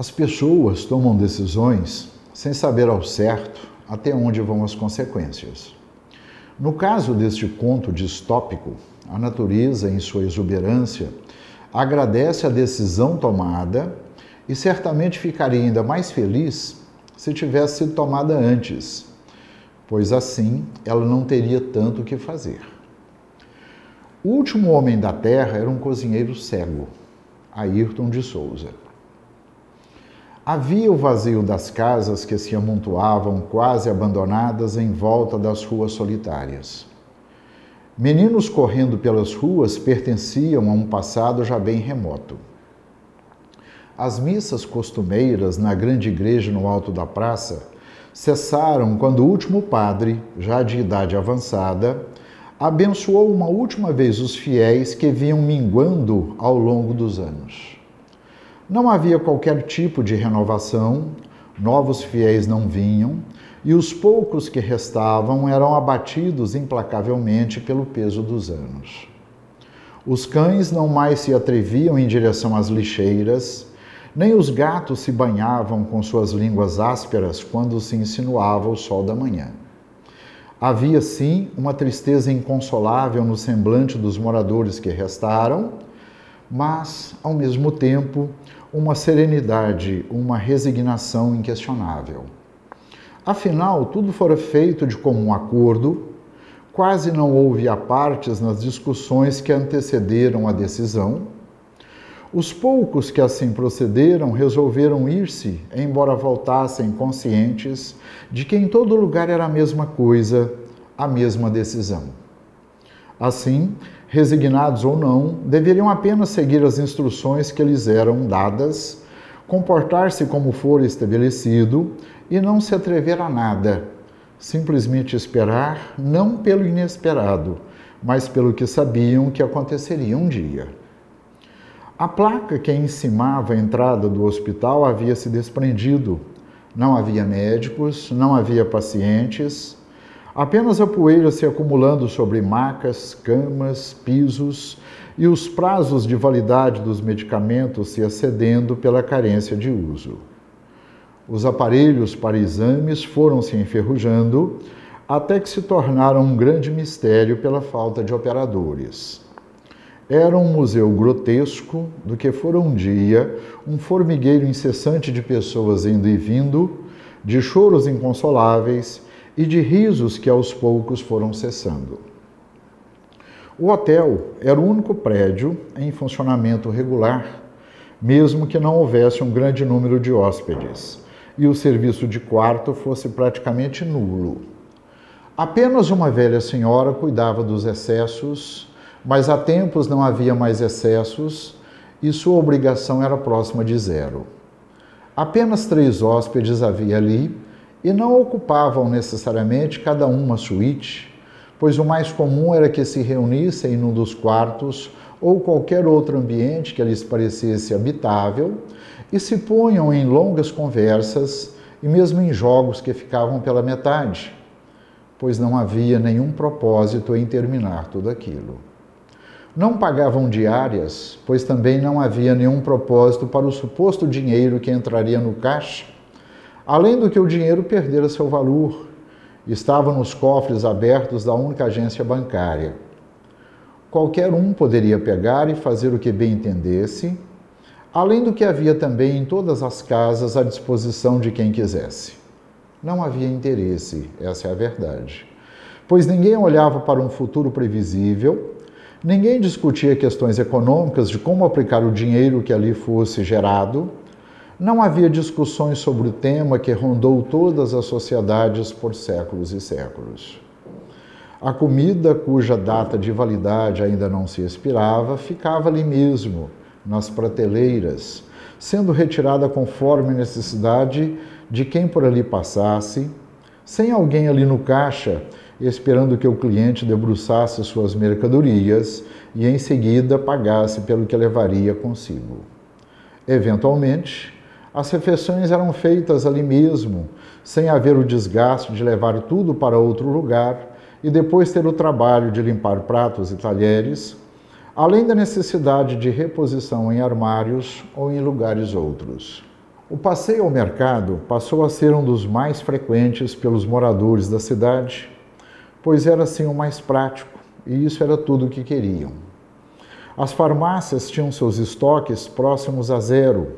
As pessoas tomam decisões sem saber ao certo até onde vão as consequências. No caso deste conto distópico, a natureza, em sua exuberância, agradece a decisão tomada e certamente ficaria ainda mais feliz se tivesse sido tomada antes, pois assim ela não teria tanto o que fazer. O último homem da terra era um cozinheiro cego, Ayrton de Souza. Havia o vazio das casas que se amontoavam quase abandonadas em volta das ruas solitárias. Meninos correndo pelas ruas pertenciam a um passado já bem remoto. As missas costumeiras na grande igreja no alto da praça cessaram quando o último padre, já de idade avançada, abençoou uma última vez os fiéis que vinham minguando ao longo dos anos. Não havia qualquer tipo de renovação, novos fiéis não vinham, e os poucos que restavam eram abatidos implacavelmente pelo peso dos anos. Os cães não mais se atreviam em direção às lixeiras, nem os gatos se banhavam com suas línguas ásperas quando se insinuava o sol da manhã. Havia, sim, uma tristeza inconsolável no semblante dos moradores que restaram, mas, ao mesmo tempo, uma serenidade, uma resignação inquestionável. Afinal, tudo fora feito de comum acordo, quase não houve apartes nas discussões que antecederam a decisão os poucos que assim procederam resolveram ir-se, embora voltassem conscientes de que em todo lugar era a mesma coisa, a mesma decisão. Assim, resignados ou não, deveriam apenas seguir as instruções que lhes eram dadas, comportar-se como for estabelecido e não se atrever a nada, simplesmente esperar, não pelo inesperado, mas pelo que sabiam que aconteceria um dia. A placa que encimava a entrada do hospital havia se desprendido. Não havia médicos, não havia pacientes, apenas a poeira se acumulando sobre macas, camas, pisos e os prazos de validade dos medicamentos se excedendo pela carência de uso. Os aparelhos para exames foram se enferrujando até que se tornaram um grande mistério pela falta de operadores. Era um museu grotesco do que fora um dia um formigueiro incessante de pessoas indo e vindo, de choros inconsoláveis e de risos que aos poucos foram cessando. O hotel era o único prédio em funcionamento regular, mesmo que não houvesse um grande número de hóspedes e o serviço de quarto fosse praticamente nulo. Apenas uma velha senhora cuidava dos excessos mas há tempos não havia mais excessos e sua obrigação era próxima de zero. Apenas três hóspedes havia ali e não ocupavam necessariamente cada um uma suíte, pois o mais comum era que se reunissem num dos quartos ou qualquer outro ambiente que lhes parecesse habitável e se punham em longas conversas e mesmo em jogos que ficavam pela metade, pois não havia nenhum propósito em terminar tudo aquilo. Não pagavam diárias, pois também não havia nenhum propósito para o suposto dinheiro que entraria no caixa, além do que o dinheiro perdera seu valor, estava nos cofres abertos da única agência bancária. Qualquer um poderia pegar e fazer o que bem entendesse, além do que havia também em todas as casas à disposição de quem quisesse. Não havia interesse, essa é a verdade. Pois ninguém olhava para um futuro previsível Ninguém discutia questões econômicas de como aplicar o dinheiro que ali fosse gerado. Não havia discussões sobre o tema que rondou todas as sociedades por séculos e séculos. A comida, cuja data de validade ainda não se expirava, ficava ali mesmo, nas prateleiras, sendo retirada conforme necessidade de quem por ali passasse, sem alguém ali no caixa esperando que o cliente debruçasse suas mercadorias e em seguida pagasse pelo que levaria consigo. Eventualmente, as refeições eram feitas ali mesmo, sem haver o desgaste de levar tudo para outro lugar e depois ter o trabalho de limpar pratos e talheres, além da necessidade de reposição em armários ou em lugares outros. O passeio ao mercado passou a ser um dos mais frequentes pelos moradores da cidade, pois era assim o mais prático e isso era tudo o que queriam. As farmácias tinham seus estoques próximos a zero,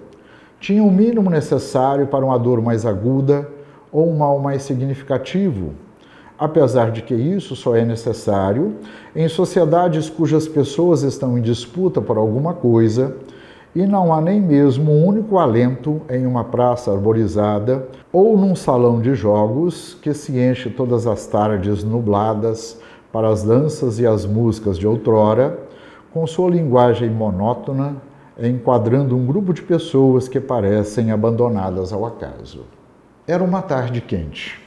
tinham o mínimo necessário para uma dor mais aguda ou um mal mais significativo, apesar de que isso só é necessário em sociedades cujas pessoas estão em disputa por alguma coisa e não há nem mesmo um único alento em uma praça arborizada ou num salão de jogos que se enche todas as tardes nubladas para as danças e as músicas de outrora, com sua linguagem monótona, enquadrando um grupo de pessoas que parecem abandonadas ao acaso. Era uma tarde quente.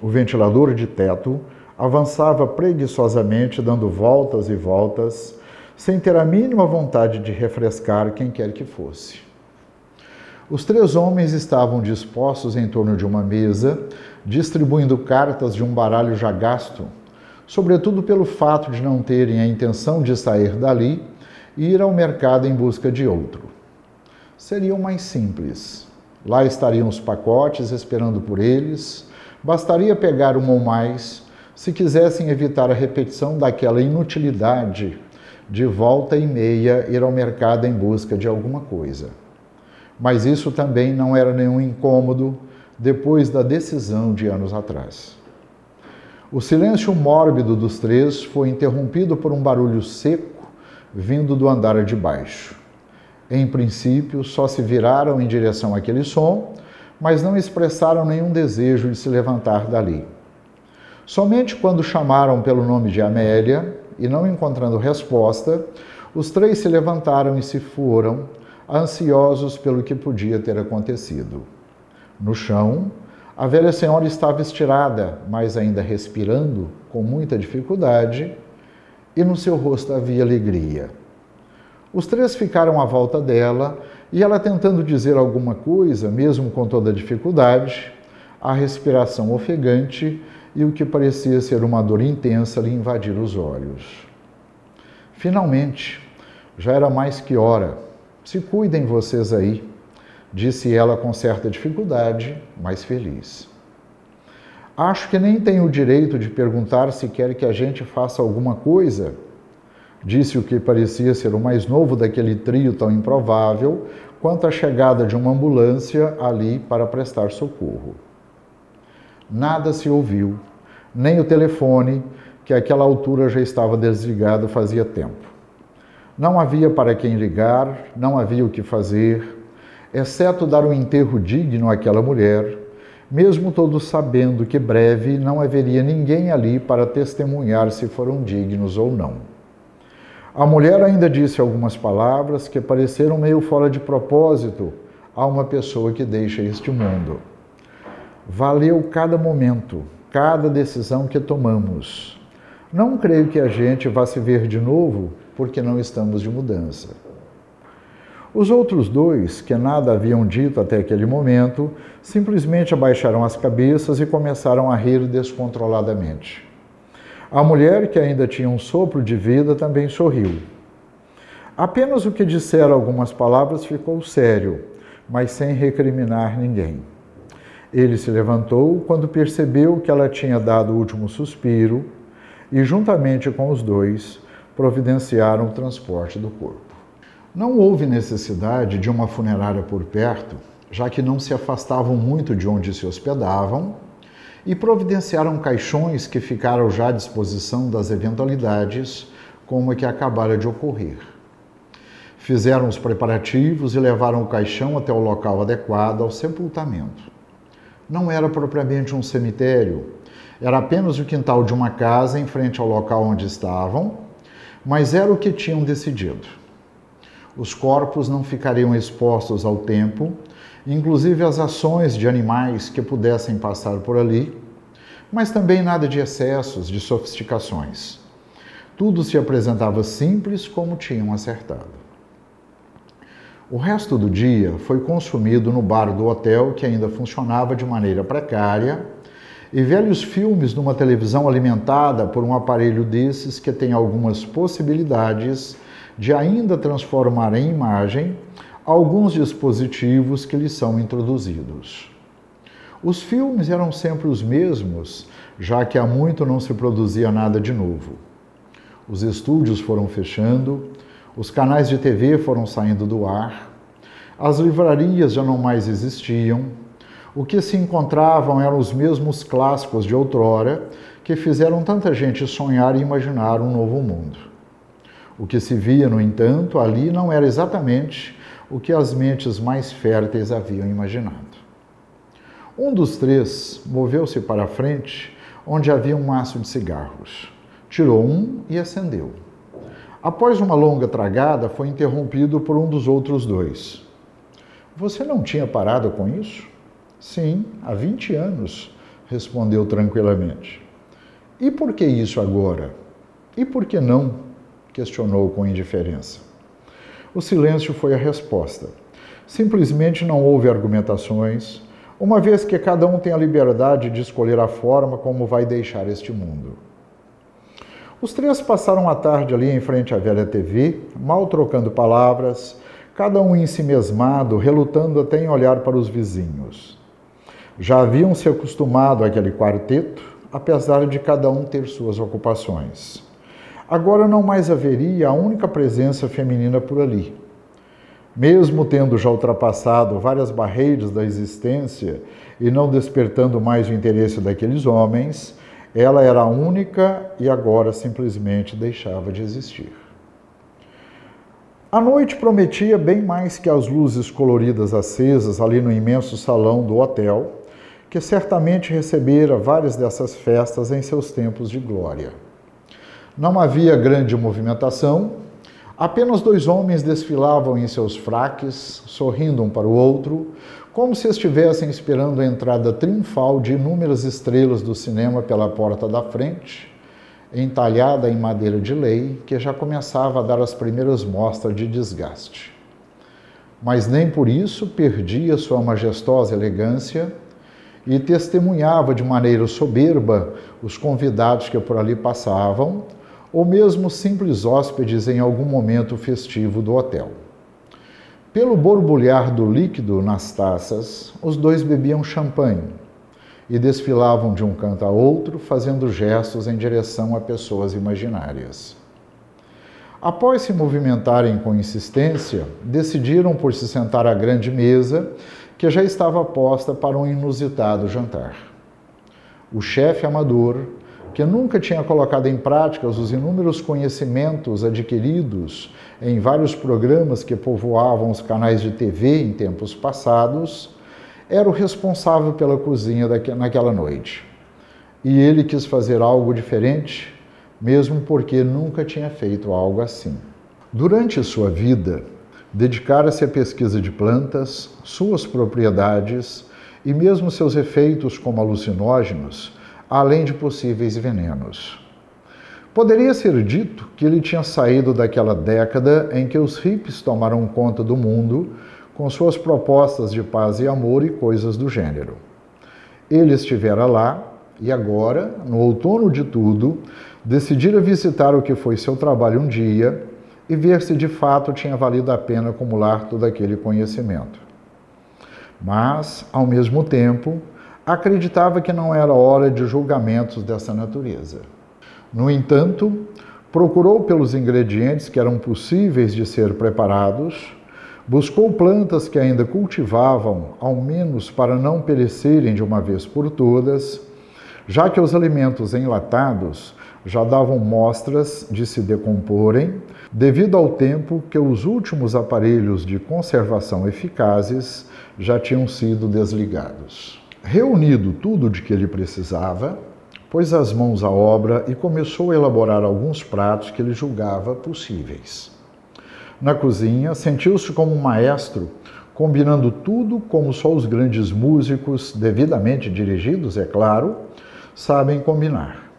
O ventilador de teto avançava preguiçosamente, dando voltas e voltas sem ter a mínima vontade de refrescar quem quer que fosse. Os três homens estavam dispostos em torno de uma mesa, distribuindo cartas de um baralho já gasto, sobretudo pelo fato de não terem a intenção de sair dali ir ao mercado em busca de outro. Seriam mais simples. Lá estariam os pacotes esperando por eles, bastaria pegar um ou mais se quisessem evitar a repetição daquela inutilidade de volta e meia ir ao mercado em busca de alguma coisa. Mas isso também não era nenhum incômodo depois da decisão de anos atrás. O silêncio mórbido dos três foi interrompido por um barulho seco vindo do andar de baixo. Em princípio, só se viraram em direção àquele som, mas não expressaram nenhum desejo de se levantar dali. Somente quando chamaram pelo nome de Amélia, e não encontrando resposta, os três se levantaram e se foram, ansiosos pelo que podia ter acontecido. No chão, a velha senhora estava estirada, mas ainda respirando com muita dificuldade, e no seu rosto havia alegria. Os três ficaram à volta dela e ela tentando dizer alguma coisa, mesmo com toda a dificuldade, a respiração ofegante e o que parecia ser uma dor intensa lhe invadir os olhos. Finalmente, já era mais que hora. Se cuidem vocês aí, disse ela com certa dificuldade, mas feliz. Acho que nem tenho o direito de perguntar se quer que a gente faça alguma coisa, disse o que parecia ser o mais novo daquele trio tão improvável quanto a chegada de uma ambulância ali para prestar socorro. Nada se ouviu, nem o telefone, que àquela altura já estava desligado fazia tempo. Não havia para quem ligar, não havia o que fazer, exceto dar um enterro digno àquela mulher, mesmo todos sabendo que breve não haveria ninguém ali para testemunhar se foram dignos ou não. A mulher ainda disse algumas palavras que pareceram meio fora de propósito a uma pessoa que deixa este mundo. Valeu cada momento, cada decisão que tomamos. Não creio que a gente vá se ver de novo porque não estamos de mudança. Os outros dois, que nada haviam dito até aquele momento, simplesmente abaixaram as cabeças e começaram a rir descontroladamente. A mulher, que ainda tinha um sopro de vida, também sorriu. Apenas o que disseram algumas palavras ficou sério, mas sem recriminar ninguém. Ele se levantou quando percebeu que ela tinha dado o último suspiro e, juntamente com os dois, providenciaram o transporte do corpo. Não houve necessidade de uma funerária por perto, já que não se afastavam muito de onde se hospedavam, e providenciaram caixões que ficaram já à disposição das eventualidades como a que acabara de ocorrer. Fizeram os preparativos e levaram o caixão até o local adequado ao sepultamento não era propriamente um cemitério, era apenas o quintal de uma casa em frente ao local onde estavam, mas era o que tinham decidido. Os corpos não ficariam expostos ao tempo, inclusive às ações de animais que pudessem passar por ali, mas também nada de excessos, de sofisticações. Tudo se apresentava simples como tinham acertado. O resto do dia foi consumido no bar do hotel, que ainda funcionava de maneira precária, e velhos filmes numa televisão alimentada por um aparelho desses que tem algumas possibilidades de ainda transformar em imagem alguns dispositivos que lhes são introduzidos. Os filmes eram sempre os mesmos, já que há muito não se produzia nada de novo. Os estúdios foram fechando, os canais de TV foram saindo do ar, as livrarias já não mais existiam, o que se encontravam eram os mesmos clássicos de outrora que fizeram tanta gente sonhar e imaginar um novo mundo. O que se via, no entanto, ali não era exatamente o que as mentes mais férteis haviam imaginado. Um dos três moveu-se para a frente, onde havia um maço de cigarros. Tirou um e acendeu. Após uma longa tragada, foi interrompido por um dos outros dois. Você não tinha parado com isso? Sim, há 20 anos, respondeu tranquilamente. E por que isso agora? E por que não? Questionou com indiferença. O silêncio foi a resposta. Simplesmente não houve argumentações, uma vez que cada um tem a liberdade de escolher a forma como vai deixar este mundo. Os três passaram a tarde ali em frente à velha TV, mal trocando palavras, cada um em si mesmado, relutando até em olhar para os vizinhos. Já haviam se acostumado àquele quarteto, apesar de cada um ter suas ocupações. Agora não mais haveria a única presença feminina por ali. Mesmo tendo já ultrapassado várias barreiras da existência e não despertando mais o interesse daqueles homens, ela era a única e agora simplesmente deixava de existir. A noite prometia bem mais que as luzes coloridas acesas ali no imenso salão do hotel, que certamente recebera várias dessas festas em seus tempos de glória. Não havia grande movimentação, apenas dois homens desfilavam em seus fraques, sorrindo um para o outro, como se estivessem esperando a entrada triunfal de inúmeras estrelas do cinema pela porta da frente entalhada em madeira de lei, que já começava a dar as primeiras mostras de desgaste. Mas nem por isso perdia sua majestosa elegância e testemunhava de maneira soberba os convidados que por ali passavam, ou mesmo simples hóspedes em algum momento festivo do hotel. Pelo borbulhar do líquido nas taças, os dois bebiam champanhe, e desfilavam de um canto a outro, fazendo gestos em direção a pessoas imaginárias. Após se movimentarem com insistência, decidiram por se sentar à grande mesa, que já estava posta para um inusitado jantar. O chefe amador, que nunca tinha colocado em prática os inúmeros conhecimentos adquiridos em vários programas que povoavam os canais de TV em tempos passados, era o responsável pela cozinha naquela noite. E ele quis fazer algo diferente, mesmo porque nunca tinha feito algo assim. Durante sua vida, dedicara-se à pesquisa de plantas, suas propriedades e mesmo seus efeitos como alucinógenos, além de possíveis venenos. Poderia ser dito que ele tinha saído daquela década em que os hippies tomaram conta do mundo com suas propostas de paz e amor e coisas do gênero. Ele estivera lá e agora, no outono de tudo, decidira visitar o que foi seu trabalho um dia e ver se de fato tinha valido a pena acumular todo aquele conhecimento. Mas, ao mesmo tempo, acreditava que não era hora de julgamentos dessa natureza. No entanto, procurou pelos ingredientes que eram possíveis de ser preparados Buscou plantas que ainda cultivavam, ao menos para não perecerem de uma vez por todas, já que os alimentos enlatados já davam mostras de se decomporem, devido ao tempo que os últimos aparelhos de conservação eficazes já tinham sido desligados. Reunido tudo de que ele precisava, pôs as mãos à obra e começou a elaborar alguns pratos que ele julgava possíveis. Na cozinha, sentiu-se como um maestro, combinando tudo como só os grandes músicos, devidamente dirigidos, é claro, sabem combinar.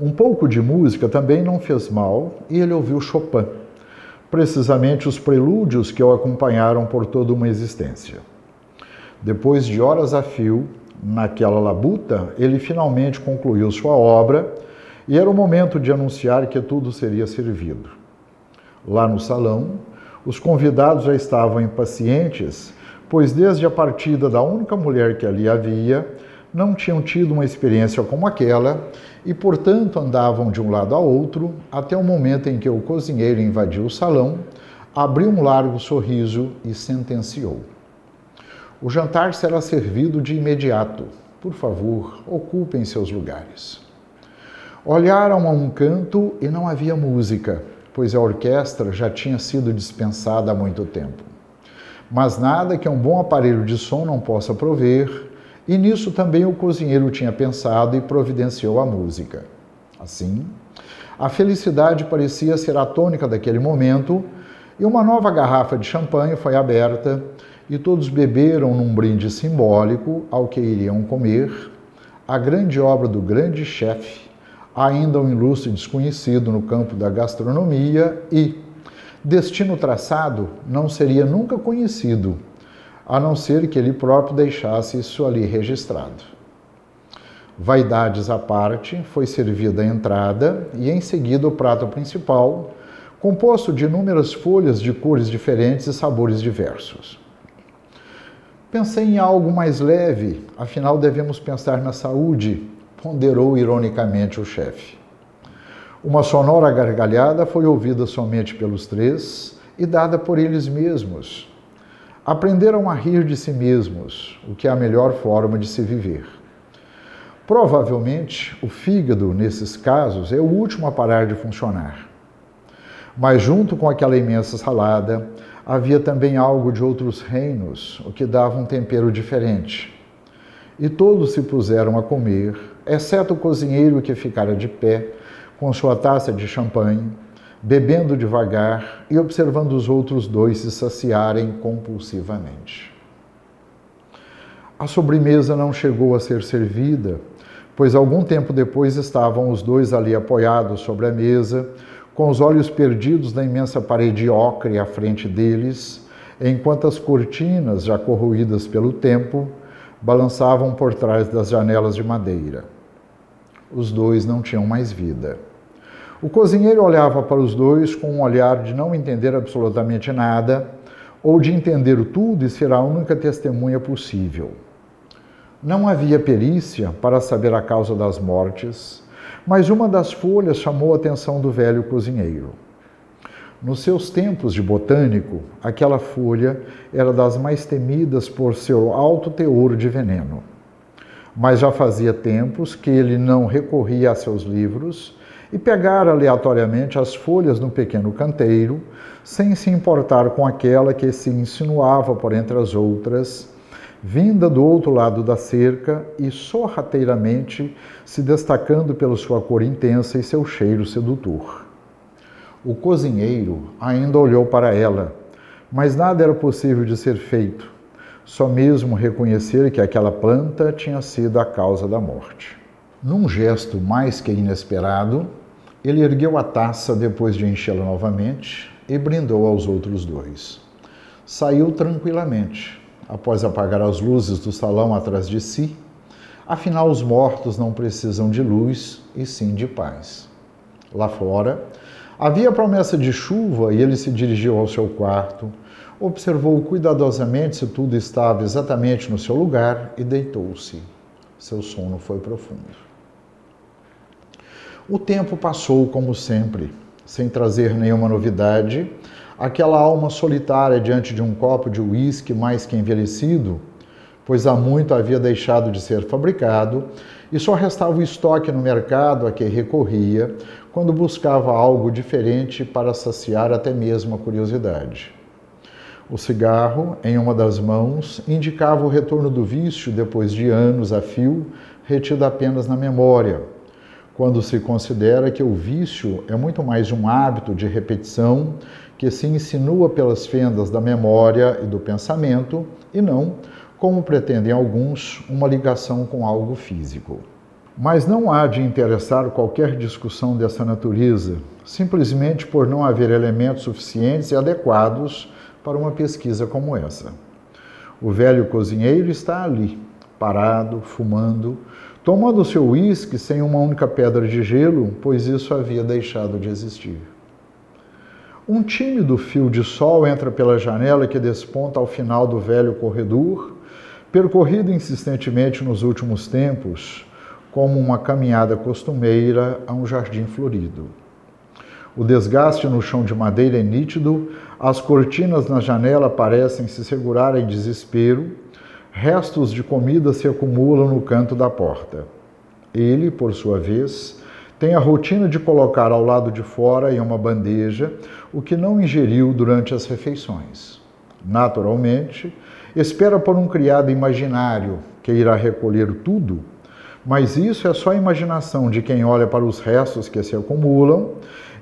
Um pouco de música também não fez mal e ele ouviu Chopin, precisamente os prelúdios que o acompanharam por toda uma existência. Depois de horas a fio, naquela labuta, ele finalmente concluiu sua obra e era o momento de anunciar que tudo seria servido. Lá no salão, Os convidados já estavam impacientes, pois desde a partida da única mulher que ali havia, não tinham tido uma experiência como aquela e, portanto, andavam de um lado a outro até o momento em que o cozinheiro invadiu o salão, abriu um largo sorriso e sentenciou: O jantar será servido de imediato. Por favor, ocupem seus lugares. Olharam a um canto e não havia música, pois a orquestra já tinha sido dispensada há muito tempo. Mas nada que um bom aparelho de som não possa prover e nisso também o cozinheiro tinha pensado e providenciou a música. Assim, a felicidade parecia ser a tônica daquele momento, e uma nova garrafa de champanhe foi aberta e todos beberam num brinde simbólico ao que iriam comer, a grande obra do grande chefe, ainda um ilustre desconhecido no campo da gastronomia e, destino traçado, não seria nunca conhecido a não ser que ele próprio deixasse isso ali registrado. Vaidades à parte, foi servida a entrada e em seguida o prato principal, composto de inúmeras folhas de cores diferentes e sabores diversos. Pensei em algo mais leve, afinal devemos pensar na saúde, ponderou ironicamente o chefe. Uma sonora gargalhada foi ouvida somente pelos três e dada por eles mesmos, aprenderam a rir de si mesmos, o que é a melhor forma de se viver. Provavelmente, o fígado, nesses casos, é o último a parar de funcionar. Mas, junto com aquela imensa salada, havia também algo de outros reinos, o que dava um tempero diferente. E todos se puseram a comer, exceto o cozinheiro que ficara de pé, com sua taça de champanhe, bebendo devagar e observando os outros dois se saciarem compulsivamente. A sobremesa não chegou a ser servida, pois algum tempo depois estavam os dois ali apoiados sobre a mesa, com os olhos perdidos na imensa parede ocre à frente deles, enquanto as cortinas, já corroídas pelo tempo, balançavam por trás das janelas de madeira. Os dois não tinham mais vida. O cozinheiro olhava para os dois com um olhar de não entender absolutamente nada, ou de entender tudo e ser a única testemunha possível. Não havia perícia para saber a causa das mortes, mas uma das folhas chamou a atenção do velho cozinheiro. Nos seus tempos de botânico, aquela folha era das mais temidas por seu alto teor de veneno. Mas já fazia tempos que ele não recorria a seus livros e pegar aleatoriamente as folhas no pequeno canteiro, sem se importar com aquela que se insinuava por entre as outras, vinda do outro lado da cerca e sorrateiramente se destacando pela sua cor intensa e seu cheiro sedutor. O cozinheiro ainda olhou para ela, mas nada era possível de ser feito, só mesmo reconhecer que aquela planta tinha sido a causa da morte. Num gesto mais que inesperado, ele ergueu a taça depois de enchê-la novamente e brindou aos outros dois. Saiu tranquilamente, após apagar as luzes do salão atrás de si. Afinal, os mortos não precisam de luz e sim de paz. Lá fora, havia promessa de chuva e ele se dirigiu ao seu quarto, observou cuidadosamente se tudo estava exatamente no seu lugar e deitou-se. Seu sono foi profundo. O tempo passou como sempre, sem trazer nenhuma novidade. Aquela alma solitária diante de um copo de uísque mais que envelhecido, pois há muito havia deixado de ser fabricado e só restava o estoque no mercado a que recorria quando buscava algo diferente para saciar até mesmo a curiosidade. O cigarro, em uma das mãos, indicava o retorno do vício depois de anos a fio, retido apenas na memória, quando se considera que o vício é muito mais um hábito de repetição que se insinua pelas fendas da memória e do pensamento e não, como pretendem alguns, uma ligação com algo físico. Mas não há de interessar qualquer discussão dessa natureza, simplesmente por não haver elementos suficientes e adequados para uma pesquisa como essa. O velho cozinheiro está ali, parado, fumando, tomando seu uísque sem uma única pedra de gelo, pois isso havia deixado de existir. Um tímido fio de sol entra pela janela que desponta ao final do velho corredor, percorrido insistentemente nos últimos tempos, como uma caminhada costumeira a um jardim florido. O desgaste no chão de madeira é nítido, as cortinas na janela parecem se segurar em desespero, restos de comida se acumulam no canto da porta. Ele, por sua vez, tem a rotina de colocar ao lado de fora em uma bandeja o que não ingeriu durante as refeições. Naturalmente, espera por um criado imaginário que irá recolher tudo mas isso é só a imaginação de quem olha para os restos que se acumulam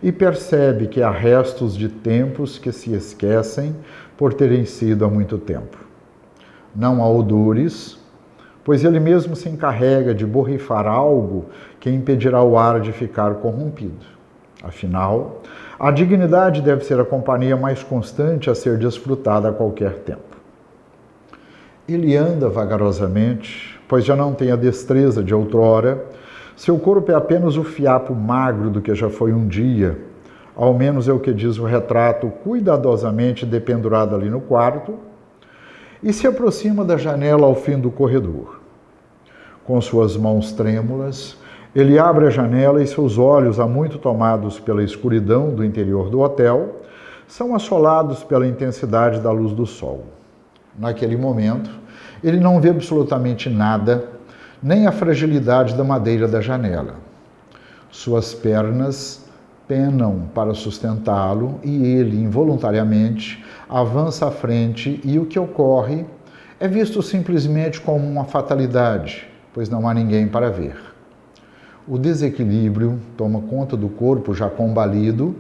e percebe que há restos de tempos que se esquecem por terem sido há muito tempo. Não há odores, pois ele mesmo se encarrega de borrifar algo que impedirá o ar de ficar corrompido. Afinal, a dignidade deve ser a companhia mais constante a ser desfrutada a qualquer tempo. Ele anda vagarosamente, pois já não tem a destreza de outrora. Seu corpo é apenas o fiapo magro do que já foi um dia, ao menos é o que diz o retrato cuidadosamente dependurado ali no quarto, e se aproxima da janela ao fim do corredor. Com suas mãos trêmulas, ele abre a janela e seus olhos, há muito tomados pela escuridão do interior do hotel, são assolados pela intensidade da luz do sol. Naquele momento, ele não vê absolutamente nada, nem a fragilidade da madeira da janela. Suas pernas penam para sustentá-lo e ele, involuntariamente, avança à frente e o que ocorre é visto simplesmente como uma fatalidade, pois não há ninguém para ver. O desequilíbrio toma conta do corpo já combalido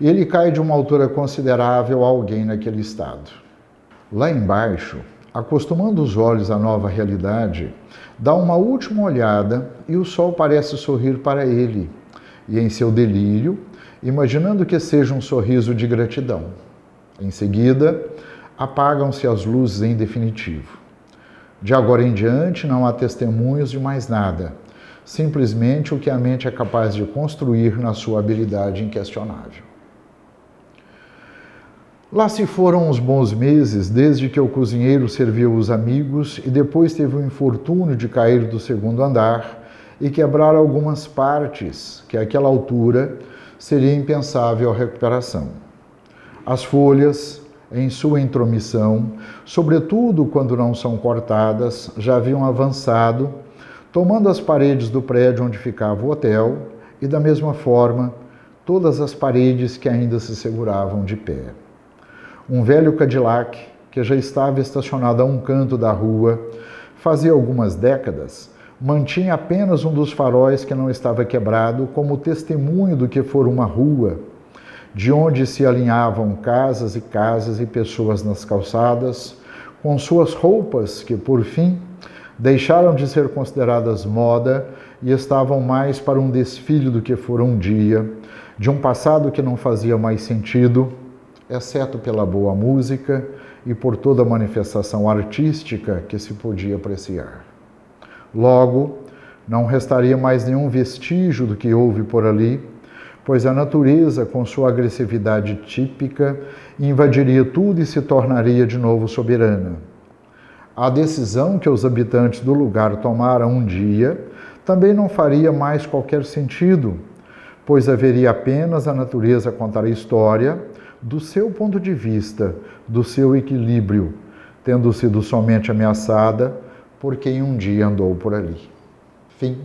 e ele cai de uma altura considerável a alguém naquele estado. Lá embaixo, acostumando os olhos à nova realidade, dá uma última olhada e o sol parece sorrir para ele, e em seu delírio, imaginando que seja um sorriso de gratidão. Em seguida, apagam-se as luzes em definitivo. De agora em diante, não há testemunhos de mais nada, simplesmente o que a mente é capaz de construir na sua habilidade inquestionável. Lá se foram os bons meses, desde que o cozinheiro serviu os amigos e depois teve o infortúnio de cair do segundo andar e quebrar algumas partes que, àquela altura, seria impensável a recuperação. As folhas, em sua intromissão, sobretudo quando não são cortadas, já haviam avançado, tomando as paredes do prédio onde ficava o hotel e, da mesma forma, todas as paredes que ainda se seguravam de pé. Um velho Cadillac, que já estava estacionado a um canto da rua, fazia algumas décadas, mantinha apenas um dos faróis que não estava quebrado como testemunho do que for uma rua, de onde se alinhavam casas e casas e pessoas nas calçadas, com suas roupas que, por fim, deixaram de ser consideradas moda e estavam mais para um desfile do que for um dia, de um passado que não fazia mais sentido exceto pela boa música e por toda a manifestação artística que se podia apreciar. Logo, não restaria mais nenhum vestígio do que houve por ali, pois a natureza, com sua agressividade típica, invadiria tudo e se tornaria de novo soberana. A decisão que os habitantes do lugar tomaram um dia também não faria mais qualquer sentido, pois haveria apenas a natureza contar a história do seu ponto de vista, do seu equilíbrio, tendo sido somente ameaçada por quem um dia andou por ali. Fim.